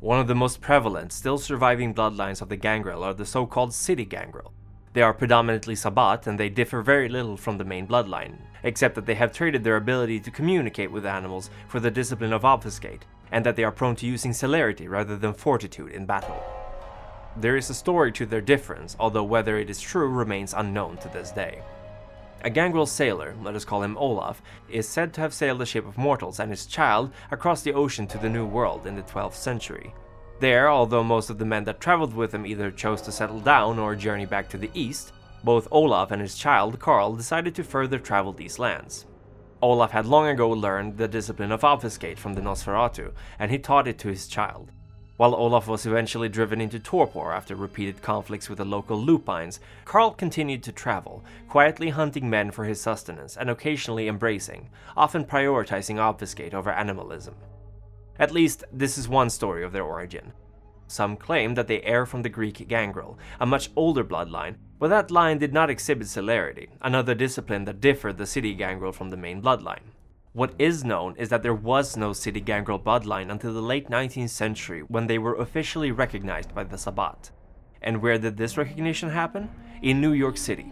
One of the most prevalent, still surviving bloodlines of the gangrel are the so called city gangrel. They are predominantly Sabbat and they differ very little from the main bloodline, except that they have traded their ability to communicate with animals for the discipline of obfuscate, and that they are prone to using celerity rather than fortitude in battle. There is a story to their difference, although whether it is true remains unknown to this day. A gangrel sailor, let us call him Olaf, is said to have sailed the ship of mortals and his child across the ocean to the New World in the 12th century. There, although most of the men that traveled with him either chose to settle down or journey back to the east, both Olaf and his child Karl decided to further travel these lands. Olaf had long ago learned the discipline of obfuscate from the Nosferatu, and he taught it to his child. While Olaf was eventually driven into torpor after repeated conflicts with the local lupines, Karl continued to travel, quietly hunting men for his sustenance and occasionally embracing, often prioritizing obfuscate over animalism. At least, this is one story of their origin. Some claim that they heir from the Greek gangrel, a much older bloodline, but that line did not exhibit celerity, another discipline that differed the city gangrel from the main bloodline. What is known is that there was no city gangrel bloodline until the late 19th century when they were officially recognized by the Sabbat. And where did this recognition happen? In New York City.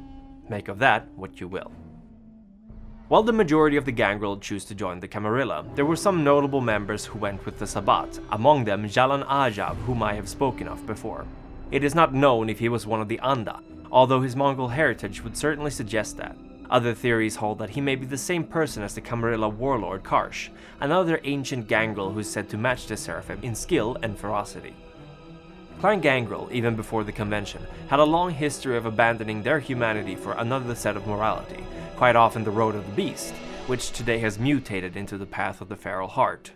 Make of that what you will. While the majority of the gangrel choose to join the Camarilla, there were some notable members who went with the Sabbat, among them Jalan-Aajav, whom I have spoken of before. It is not known if he was one of the Anda, although his Mongol heritage would certainly suggest that. Other theories hold that he may be the same person as the Camarilla warlord Karsh, another ancient gangrel who is said to match the Seraphim in skill and ferocity. Clan Gangrel, even before the convention, had a long history of abandoning their humanity for another set of morality, quite often the road of the beast, which today has mutated into the path of the feral heart.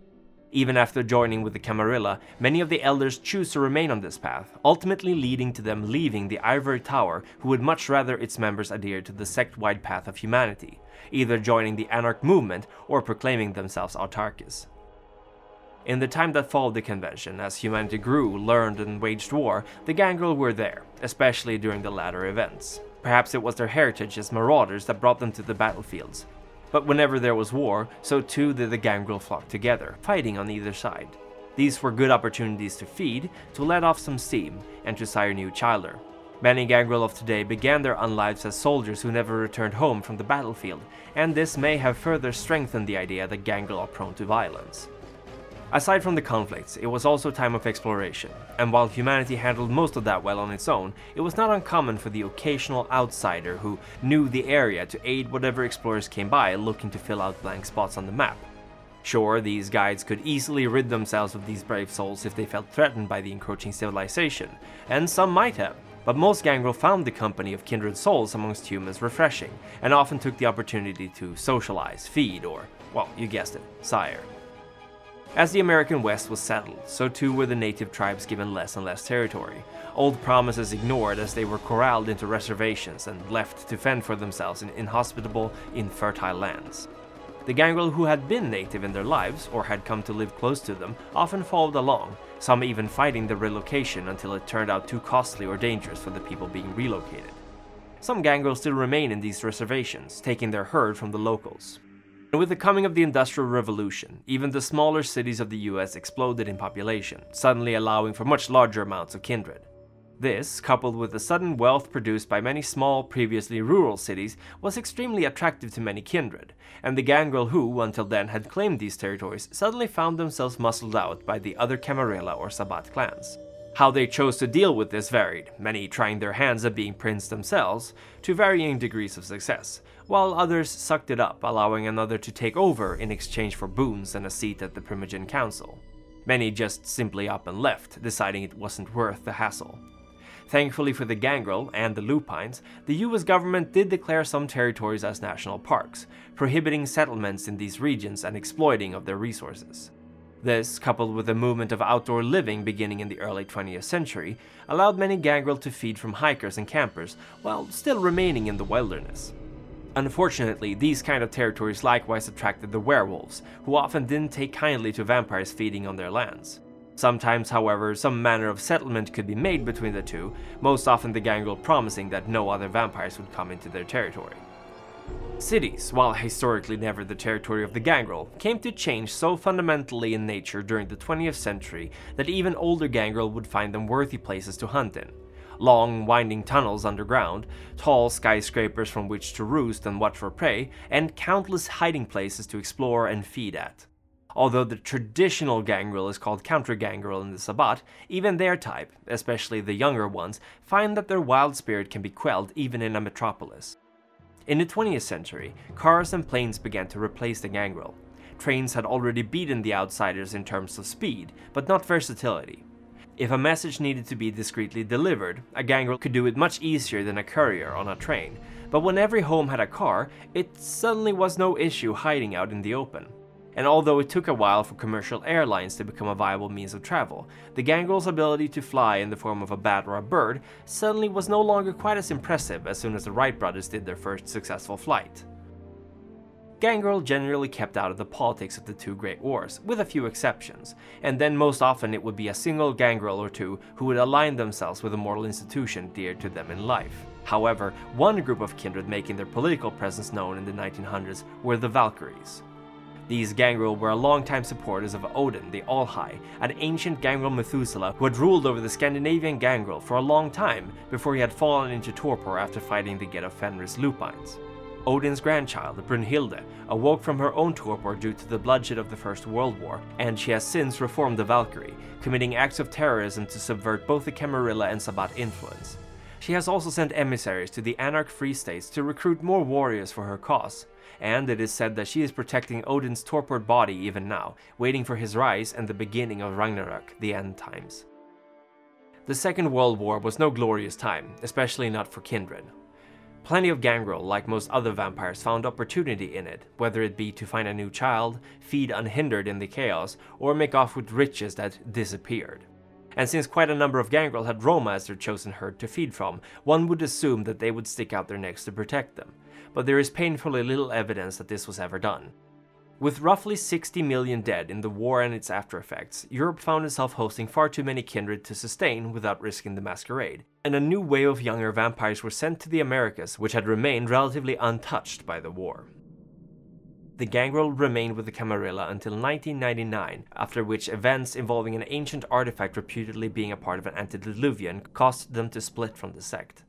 Even after joining with the Camarilla, many of the elders choose to remain on this path, ultimately leading to them leaving the Ivory Tower, who would much rather its members adhere to the sect wide path of humanity, either joining the Anarch movement or proclaiming themselves autarchs. In the time that followed the convention, as humanity grew, learned, and waged war, the Gangrel were there, especially during the latter events. Perhaps it was their heritage as marauders that brought them to the battlefields, but whenever there was war, so too did the gangrel flock together, fighting on either side. These were good opportunities to feed, to let off some steam, and to sire new childer. Many gangrel of today began their unlives as soldiers who never returned home from the battlefield, and this may have further strengthened the idea that gangrel are prone to violence. Aside from the conflicts, it was also a time of exploration, and while humanity handled most of that well on its own, it was not uncommon for the occasional outsider who knew the area to aid whatever explorers came by looking to fill out blank spots on the map. Sure, these guides could easily rid themselves of these brave souls if they felt threatened by the encroaching civilization, and some might have, but most gangrel found the company of kindred souls amongst humans refreshing, and often took the opportunity to socialize, feed, or, well, you guessed it, sire. As the American West was settled, so too were the native tribes given less and less territory, old promises ignored as they were corralled into reservations and left to fend for themselves in inhospitable, infertile lands. The gangrel who had been native in their lives, or had come to live close to them, often followed along, some even fighting the relocation until it turned out too costly or dangerous for the people being relocated. Some gangrel still remain in these reservations, taking their herd from the locals. With the coming of the Industrial Revolution, even the smaller cities of the US exploded in population, suddenly allowing for much larger amounts of kindred. This, coupled with the sudden wealth produced by many small, previously rural cities, was extremely attractive to many kindred, and the gangrel who, until then, had claimed these territories suddenly found themselves muscled out by the other Camarilla or Sabbat clans. How they chose to deal with this varied, many trying their hands at being prince themselves, to varying degrees of success, while others sucked it up, allowing another to take over in exchange for boons and a seat at the Primogen Council. Many just simply up and left, deciding it wasn't worth the hassle. Thankfully for the Gangrel and the Lupines, the US government did declare some territories as national parks, prohibiting settlements in these regions and exploiting of their resources. This, coupled with a movement of outdoor living beginning in the early 20th century, allowed many gangrel to feed from hikers and campers while still remaining in the wilderness. Unfortunately, these kind of territories likewise attracted the werewolves, who often didn't take kindly to vampires feeding on their lands. Sometimes, however, some manner of settlement could be made between the two, most often the gangrel promising that no other vampires would come into their territory. Cities, while historically never the territory of the gangrel, came to change so fundamentally in nature during the 20th century that even older gangrel would find them worthy places to hunt in. Long, winding tunnels underground, tall skyscrapers from which to roost and watch for prey, and countless hiding places to explore and feed at. Although the traditional gangrel is called country gangrel in the Sabbat, even their type, especially the younger ones, find that their wild spirit can be quelled even in a metropolis. In the 20th century, cars and planes began to replace the gangrel. Trains had already beaten the outsiders in terms of speed, but not versatility. If a message needed to be discreetly delivered, a gangrel could do it much easier than a courier on a train, but when every home had a car, it suddenly was no issue hiding out in the open and although it took a while for commercial airlines to become a viable means of travel, the gangrel's ability to fly in the form of a bat or a bird suddenly was no longer quite as impressive as soon as the Wright brothers did their first successful flight. Gangrel generally kept out of the politics of the two great wars, with a few exceptions, and then most often it would be a single gangrel or two who would align themselves with a moral institution dear to them in life. However, one group of kindred making their political presence known in the 1900s were the Valkyries. These gangrel were longtime supporters of Odin the All-High, an ancient gangrel Methuselah who had ruled over the Scandinavian gangrel for a long time before he had fallen into torpor after fighting the Get of Fenris Lupines. Odin's grandchild, Brunhilde, awoke from her own torpor due to the bloodshed of the First World War, and she has since reformed the Valkyrie, committing acts of terrorism to subvert both the Camarilla and Sabbat influence. She has also sent emissaries to the Anarch Free States to recruit more warriors for her cause, and it is said that she is protecting Odin's torpored body even now, waiting for his rise and the beginning of Ragnarok, the end times. The Second World War was no glorious time, especially not for Kindred. Plenty of gangrel, like most other vampires, found opportunity in it, whether it be to find a new child, feed unhindered in the chaos, or make off with riches that disappeared. And since quite a number of gangrel had Roma as their chosen herd to feed from, one would assume that they would stick out their necks to protect them but there is painfully little evidence that this was ever done. With roughly 60 million dead in the war and its aftereffects, Europe found itself hosting far too many kindred to sustain without risking the masquerade, and a new wave of younger vampires were sent to the Americas, which had remained relatively untouched by the war. The gangrel remained with the Camarilla until 1999, after which events involving an ancient artifact reputedly being a part of an antediluvian caused them to split from the sect.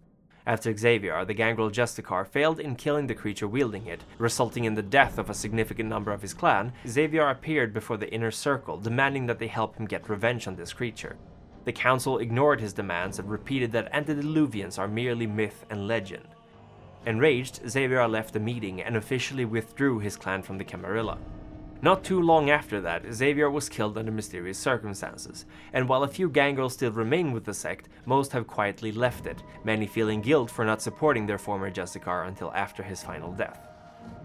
After Xavier, the gangrel Justicar failed in killing the creature wielding it, resulting in the death of a significant number of his clan, Xavier appeared before the inner circle, demanding that they help him get revenge on this creature. The council ignored his demands and repeated that antediluvians are merely myth and legend. Enraged, Xavier left the meeting and officially withdrew his clan from the Camarilla. Not too long after that, Xavier was killed under mysterious circumstances, and while a few gangrels still remain with the sect, most have quietly left it, many feeling guilt for not supporting their former Justicar until after his final death.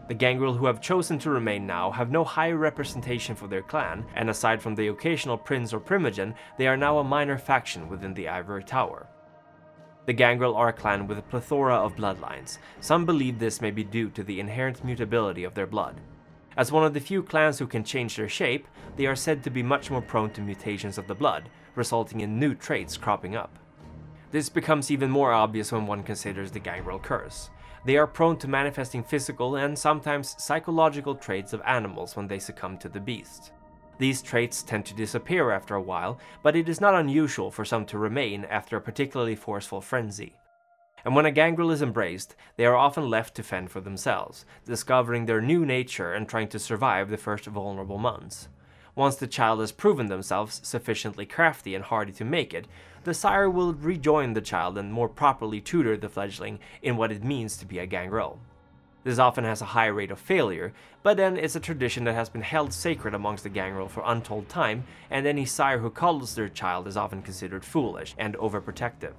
The gangrel who have chosen to remain now have no high representation for their clan, and aside from the occasional prince or primogen, they are now a minor faction within the Ivory Tower. The gangrel are a clan with a plethora of bloodlines. Some believe this may be due to the inherent mutability of their blood. As one of the few clans who can change their shape, they are said to be much more prone to mutations of the blood, resulting in new traits cropping up. This becomes even more obvious when one considers the gangrel curse. They are prone to manifesting physical and sometimes psychological traits of animals when they succumb to the beast. These traits tend to disappear after a while, but it is not unusual for some to remain after a particularly forceful frenzy and when a gangrel is embraced, they are often left to fend for themselves, discovering their new nature and trying to survive the first vulnerable months. Once the child has proven themselves sufficiently crafty and hardy to make it, the sire will rejoin the child and more properly tutor the fledgling in what it means to be a gangrel. This often has a high rate of failure, but then it's a tradition that has been held sacred amongst the gangrel for untold time, and any sire who coddles their child is often considered foolish and overprotective.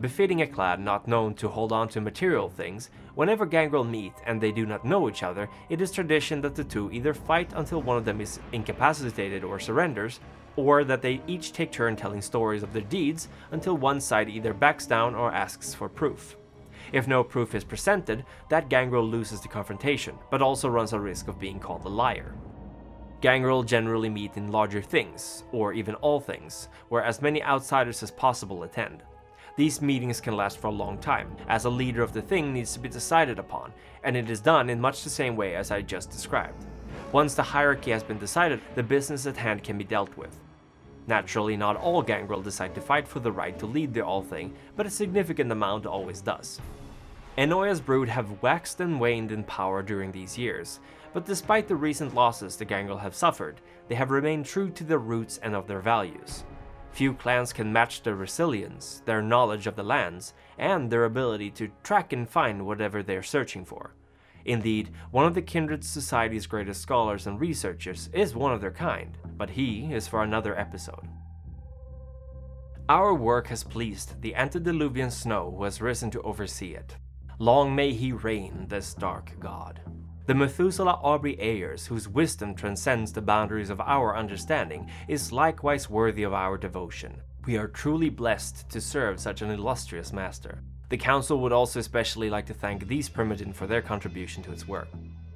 Befitting a clan not known to hold on to material things, whenever gangrel meet and they do not know each other, it is tradition that the two either fight until one of them is incapacitated or surrenders, or that they each take turn telling stories of their deeds until one side either backs down or asks for proof. If no proof is presented, that gangrel loses the confrontation, but also runs a risk of being called a liar. Gangrel generally meet in larger things, or even all things, where as many outsiders as possible attend. These meetings can last for a long time, as a leader of the thing needs to be decided upon, and it is done in much the same way as I just described. Once the hierarchy has been decided, the business at hand can be dealt with. Naturally, not all Gangrel decide to fight for the right to lead the All-Thing, but a significant amount always does. Ennoia's brood have waxed and waned in power during these years, but despite the recent losses the Gangrel have suffered, they have remained true to their roots and of their values. Few clans can match their resilience, their knowledge of the lands, and their ability to track and find whatever they are searching for. Indeed, one of the Kindred Society's greatest scholars and researchers is one of their kind, but he is for another episode. Our work has pleased the antediluvian snow who has risen to oversee it. Long may he reign, this dark god. The Methuselah Aubrey Ayers, whose wisdom transcends the boundaries of our understanding, is likewise worthy of our devotion. We are truly blessed to serve such an illustrious master. The Council would also especially like to thank these Primogen for their contribution to its work.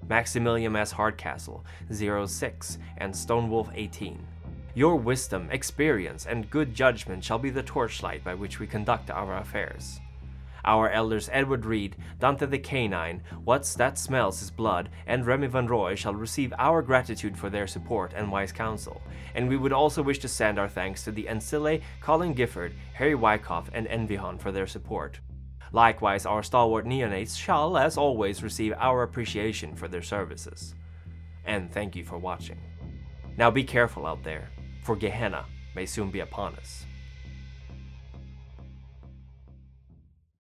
Maximilian S. Hardcastle, 06, and Stonewolf 18. Your wisdom, experience, and good judgment shall be the torchlight by which we conduct our affairs. Our elders Edward Reed, Dante the Canine, What's That Smells His Blood, and Remy Van Roy shall receive our gratitude for their support and wise counsel, and we would also wish to send our thanks to the Ancillae, Colin Gifford, Harry Wyckoff, and Envihon for their support. Likewise, our stalwart neonates shall, as always, receive our appreciation for their services. And thank you for watching. Now be careful out there, for Gehenna may soon be upon us.